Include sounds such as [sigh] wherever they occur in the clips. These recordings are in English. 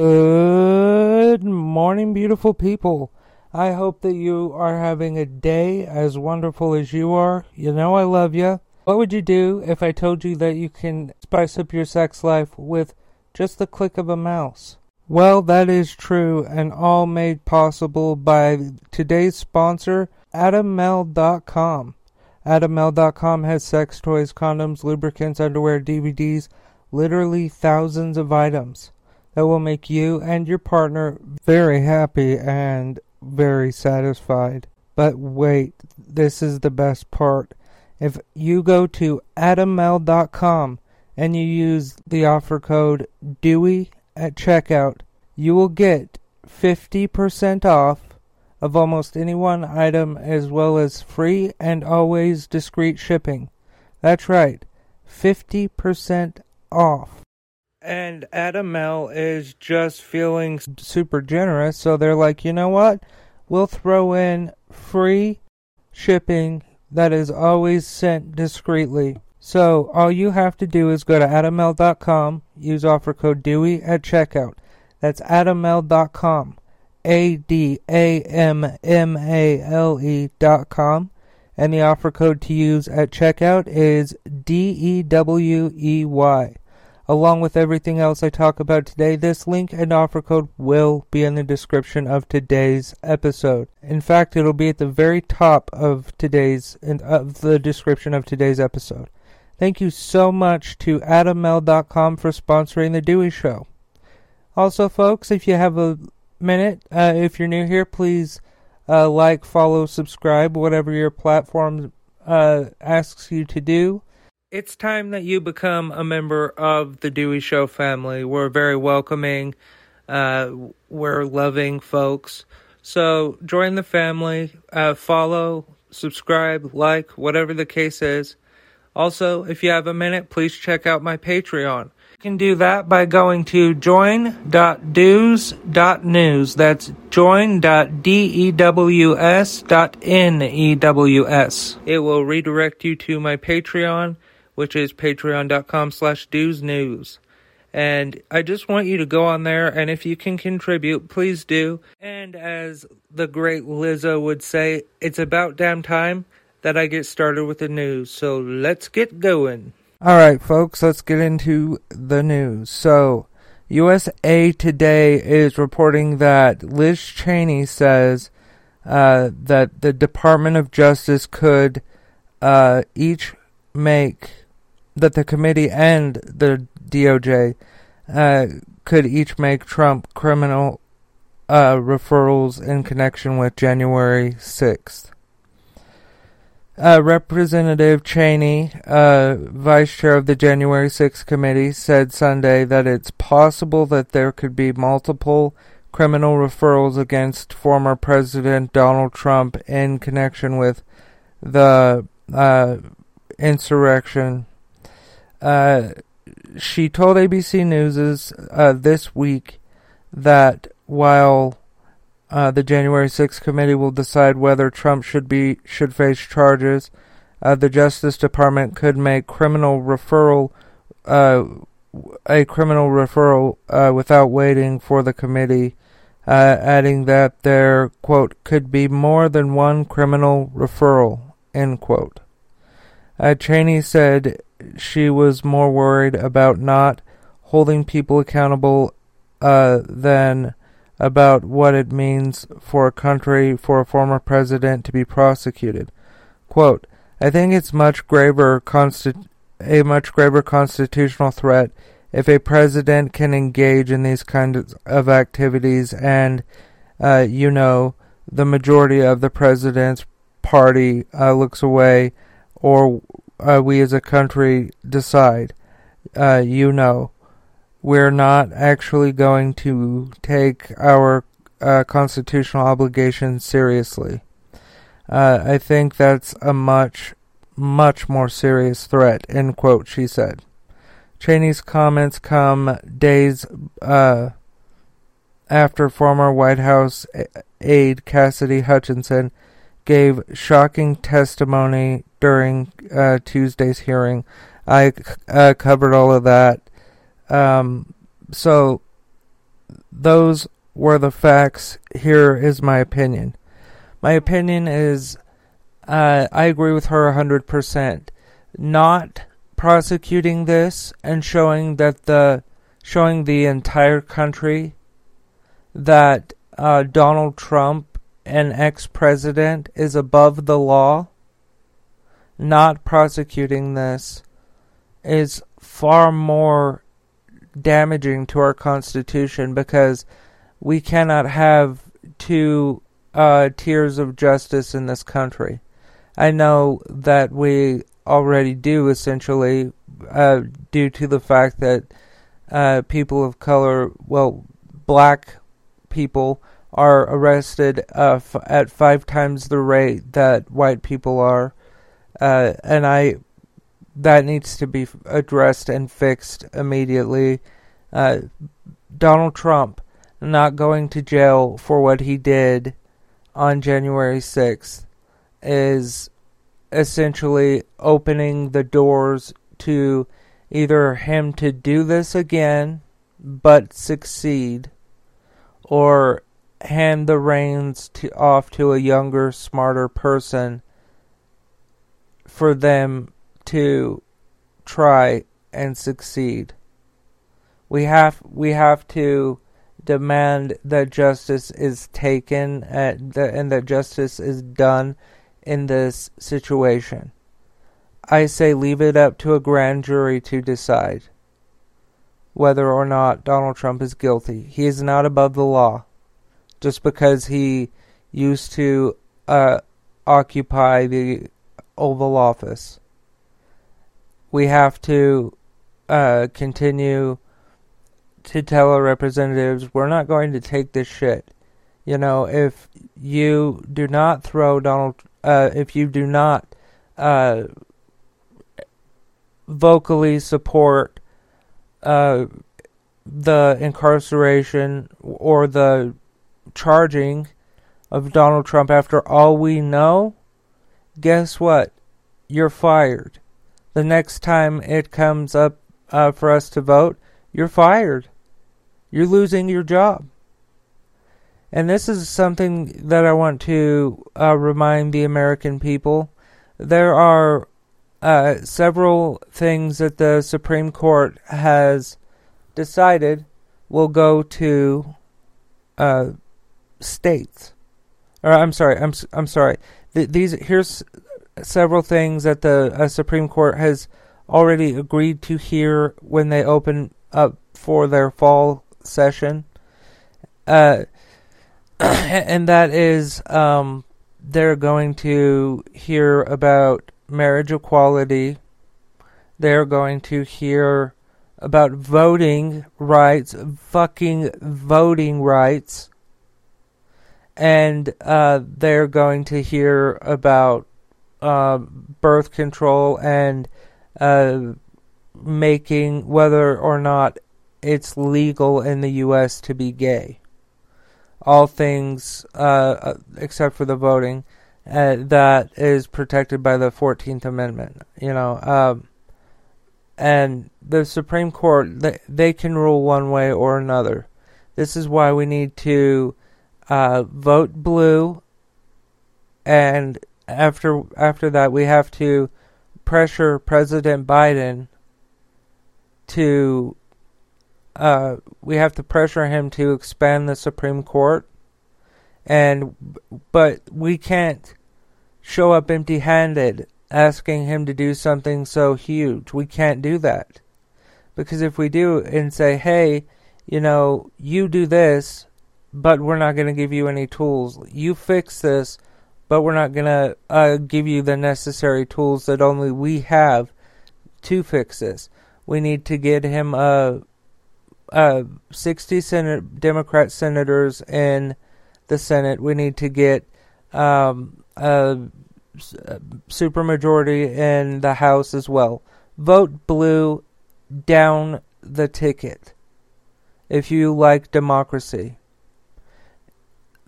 Good morning, beautiful people. I hope that you are having a day as wonderful as you are. You know I love you. What would you do if I told you that you can spice up your sex life with just the click of a mouse? Well, that is true, and all made possible by today's sponsor, AdamMale.com. AdamMale.com has sex toys, condoms, lubricants, underwear, DVDs, literally thousands of items that will make you and your partner very happy and very satisfied. But wait, this is the best part. If you go to adammale.com and you use the offer code DEWEY at checkout, you will get 50% off of almost any one item as well as free and always discreet shipping. That's right, 50% off. And Adam Male is just feeling super generous, so they're like, you know what? We'll throw in free shipping that is always sent discreetly. So all you have to do is go to adammale.com, use offer code DEWEY at checkout. That's adammale.com, A D A M M A L E dot com, and the offer code to use at checkout is D E W E Y. Along with everything else I talk about today, this link and offer code will be in the description of today's episode. In fact, it'll be at the very top of today's of the description of today's episode. Thank you so much to AdamMale.com for sponsoring the Dewey Show. Also, folks, if you have a minute, uh, if you're new here, please uh, like, follow, subscribe, whatever your platform uh, asks you to do. It's time that you become a member of the Dewey Show family. We're very welcoming, uh, we're loving folks. So join the family, uh, follow, subscribe, like, whatever the case is. Also, if you have a minute, please check out my Patreon. You can do that by going to join.dews.news. That's join.dews.news. It will redirect you to my Patreon which is patreon.com slash dewsnews. And I just want you to go on there, and if you can contribute, please do. And as the great Lizzo would say, it's about damn time that I get started with the news. So let's get going. All right, folks, let's get into the news. So, USA Today is reporting that Liz Cheney says uh, that the Department of Justice could uh, each make that the committee and the DOJ uh, could each make Trump criminal uh, referrals in connection with January 6th. Uh, Representative Cheney, uh, vice chair of the January 6th committee, said Sunday that it's possible that there could be multiple criminal referrals against former President Donald Trump in connection with the uh, insurrection uh, she told ABC News uh, this week that while uh, the January 6th committee will decide whether Trump should be should face charges, uh, the Justice Department could make criminal referral uh, a criminal referral without waiting for the committee. adding that there, quote, could be more than one criminal referral, end quote. Cheney said she was more worried about not holding people accountable uh, than about what it means for a country for a former president to be prosecuted. Quote, I think it's much graver consti- a much graver constitutional threat if a president can engage in these kinds of activities and, uh, you know, the majority of the president's party uh, looks away or uh, we as a country decide, uh, you know, we're not actually going to take our uh, constitutional obligations seriously. Uh, I think that's a much, much more serious threat, end quote, she said. Cheney's comments come days uh, after former White House aide Cassidy Hutchinson gave shocking testimony during uh, Tuesday's hearing. I uh, covered all of that. Um, so those were the facts. Here is my opinion. My opinion is uh, I agree with her 100%. Not prosecuting this and showing that the showing the entire country that uh, Donald Trump, an ex-president, is above the law. Not prosecuting this is far more damaging to our Constitution because we cannot have two uh, tiers of justice in this country. I know that we already do essentially uh, due to the fact that uh, people of color, well, black people, are arrested uh, f- at five times the rate that white people are, uh, and I that needs to be addressed and fixed immediately. Uh, Donald Trump not going to jail for what he did on January 6th is essentially opening the doors to either him to do this again but succeed or hand the reins to, off to a younger smarter person for them to try and succeed we have we have to demand that justice is taken and that justice is done in this situation. I say leave it up to a grand jury to decide whether or not Donald Trump is guilty. He is not above the law just because he used to uh, occupy the Oval Office. We have to uh, continue to tell our representatives we're not going to take this shit. You know, if you do not throw Donald, uh, if you do not uh, vocally support uh, the incarceration or the charging of Donald Trump after all we know, guess what? You're fired. The next time it comes up uh, for us to vote, you're fired. You're losing your job. And this is something that I want to uh, remind the American people. There are uh, several things that the Supreme Court has decided will go to uh, states. Or I'm sorry, I'm I'm sorry. Th- these here's several things that the uh, Supreme Court has already agreed to hear when they open up for their fall session. Uh, [clears throat] and that is um, they're going to hear about marriage equality. They're going to hear about voting rights, fucking voting rights. And uh, they're going to hear about uh, birth control and uh, making whether or not it's legal in the U.S. to be gay. All things, uh, uh, except for the voting, uh, that is protected by the Fourteenth Amendment. You know, um, and the Supreme Court they, they can rule one way or another. This is why we need to uh, vote blue, and after after that we have to pressure President Biden to uh, we have to pressure him to expand the Supreme Court, and but we can't show up empty-handed asking him to do something so huge. We can't do that because if we do and say, "Hey, you know, you do this, but we're not going to give you any tools. You fix this." But we're not gonna uh, give you the necessary tools that only we have to fix this. We need to get him a uh, 60 Senate Democrat senators in the Senate. We need to get um, a, a supermajority in the House as well. Vote blue down the ticket. If you like democracy,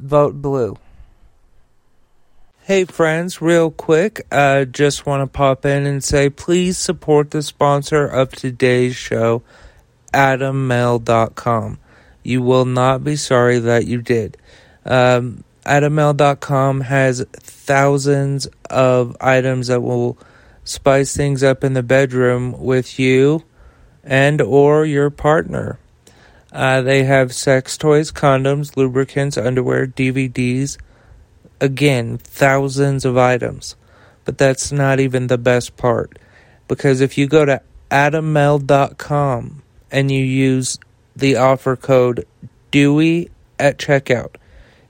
vote blue. Hey friends, real quick, I uh, just want to pop in and say please support the sponsor of today's show, adammale.com. You will not be sorry that you did. Um, AdamMale.com has thousands of items that will spice things up in the bedroom with you and or your partner. Uh, they have sex toys, condoms, lubricants, underwear, DVDs. Again, thousands of items. But that's not even the best part. Because if you go to adammale.com and you use the offer code Dewey at checkout,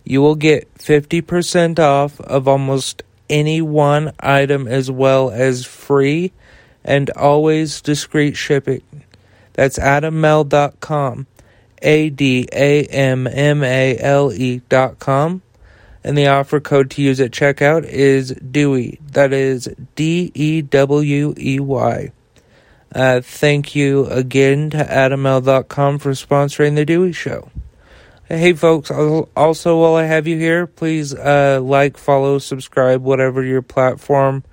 you will get 50% off of almost any one item as well as free and always discreet shipping. That's adammale.com. A D A M M A L E dot com. And the offer code to use at checkout is Dewey. That is D E W E Y. Uh, thank you again to AdamMale.com for sponsoring the Dewey Show. Hey, folks, also while I have you here, please uh, like, follow, subscribe, whatever your platform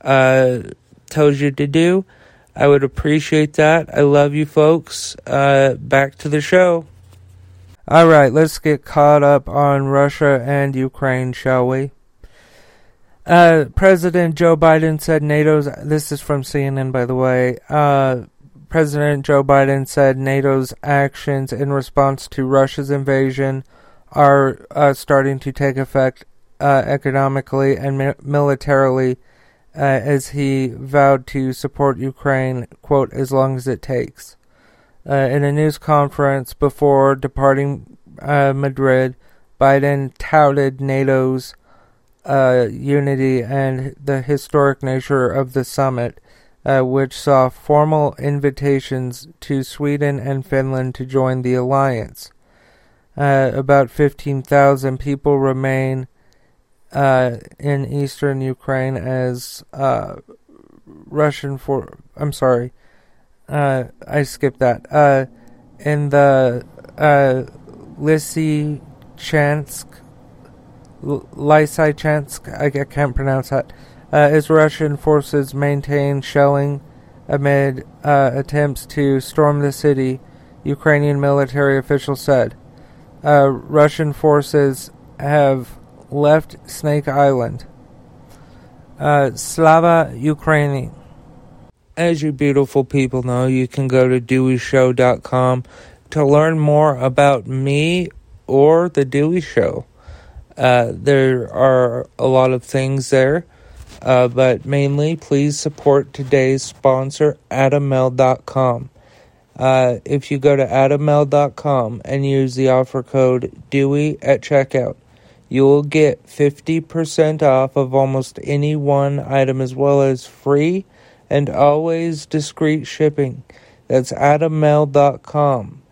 uh, tells you to do. I would appreciate that. I love you folks. Uh, back to the show. All right, let's get caught up on Russia and Ukraine, shall we? Uh, President Joe Biden said NATO's. This is from CNN, by the way. Uh, President Joe Biden said NATO's actions in response to Russia's invasion are uh, starting to take effect uh, economically and mi- militarily uh, as he vowed to support Ukraine, quote, as long as it takes. Uh, in a news conference before departing uh, Madrid, Biden touted NATO's uh, unity and the historic nature of the summit, uh, which saw formal invitations to Sweden and Finland to join the alliance. Uh, about 15,000 people remain uh, in eastern Ukraine as uh, Russian for. I'm sorry, uh, I skipped that. Uh, in the uh, Lysychansk, Lysychansk, I, I can't pronounce that. Uh, as Russian forces maintain shelling amid uh, attempts to storm the city, Ukrainian military officials said. Uh, Russian forces have left Snake Island. Uh, Slava Ukraini. As you beautiful people know, you can go to DeweyShow.com to learn more about me or The Dewey Show. Uh, there are a lot of things there, uh, but mainly please support today's sponsor, AdamMale.com. Uh, if you go to AdamMale.com and use the offer code Dewey at checkout, you will get 50% off of almost any one item as well as free and always discreet shipping. That's adammale.com.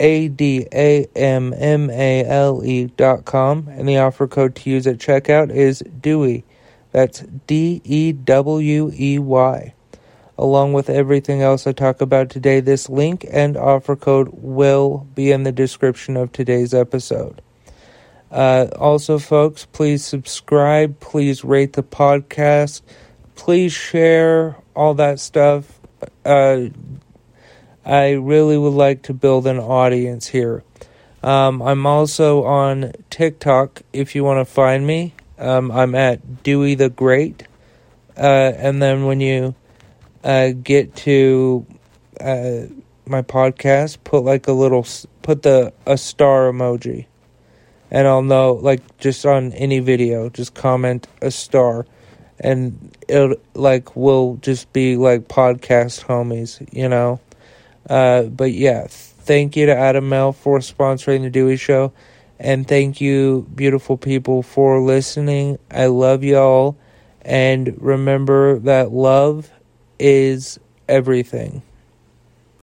A D A M M A L E dot com. And the offer code to use at checkout is Dewey. That's D E W E Y. Along with everything else I talk about today, this link and offer code will be in the description of today's episode. Uh, also, folks, please subscribe. Please rate the podcast. Please share all that stuff. Uh, I really would like to build an audience here. Um, I'm also on TikTok if you want to find me. Um, I'm at Dewey the Great. Uh, and then when you uh, get to uh, my podcast, put like a little, put the a star emoji and I'll know like just on any video, just comment a star, and it'll like we'll just be like podcast homies, you know. Uh, but yeah, thank you to Adam Male for sponsoring the Dewey Show, and thank you, beautiful people, for listening. I love y'all, and remember that love is everything.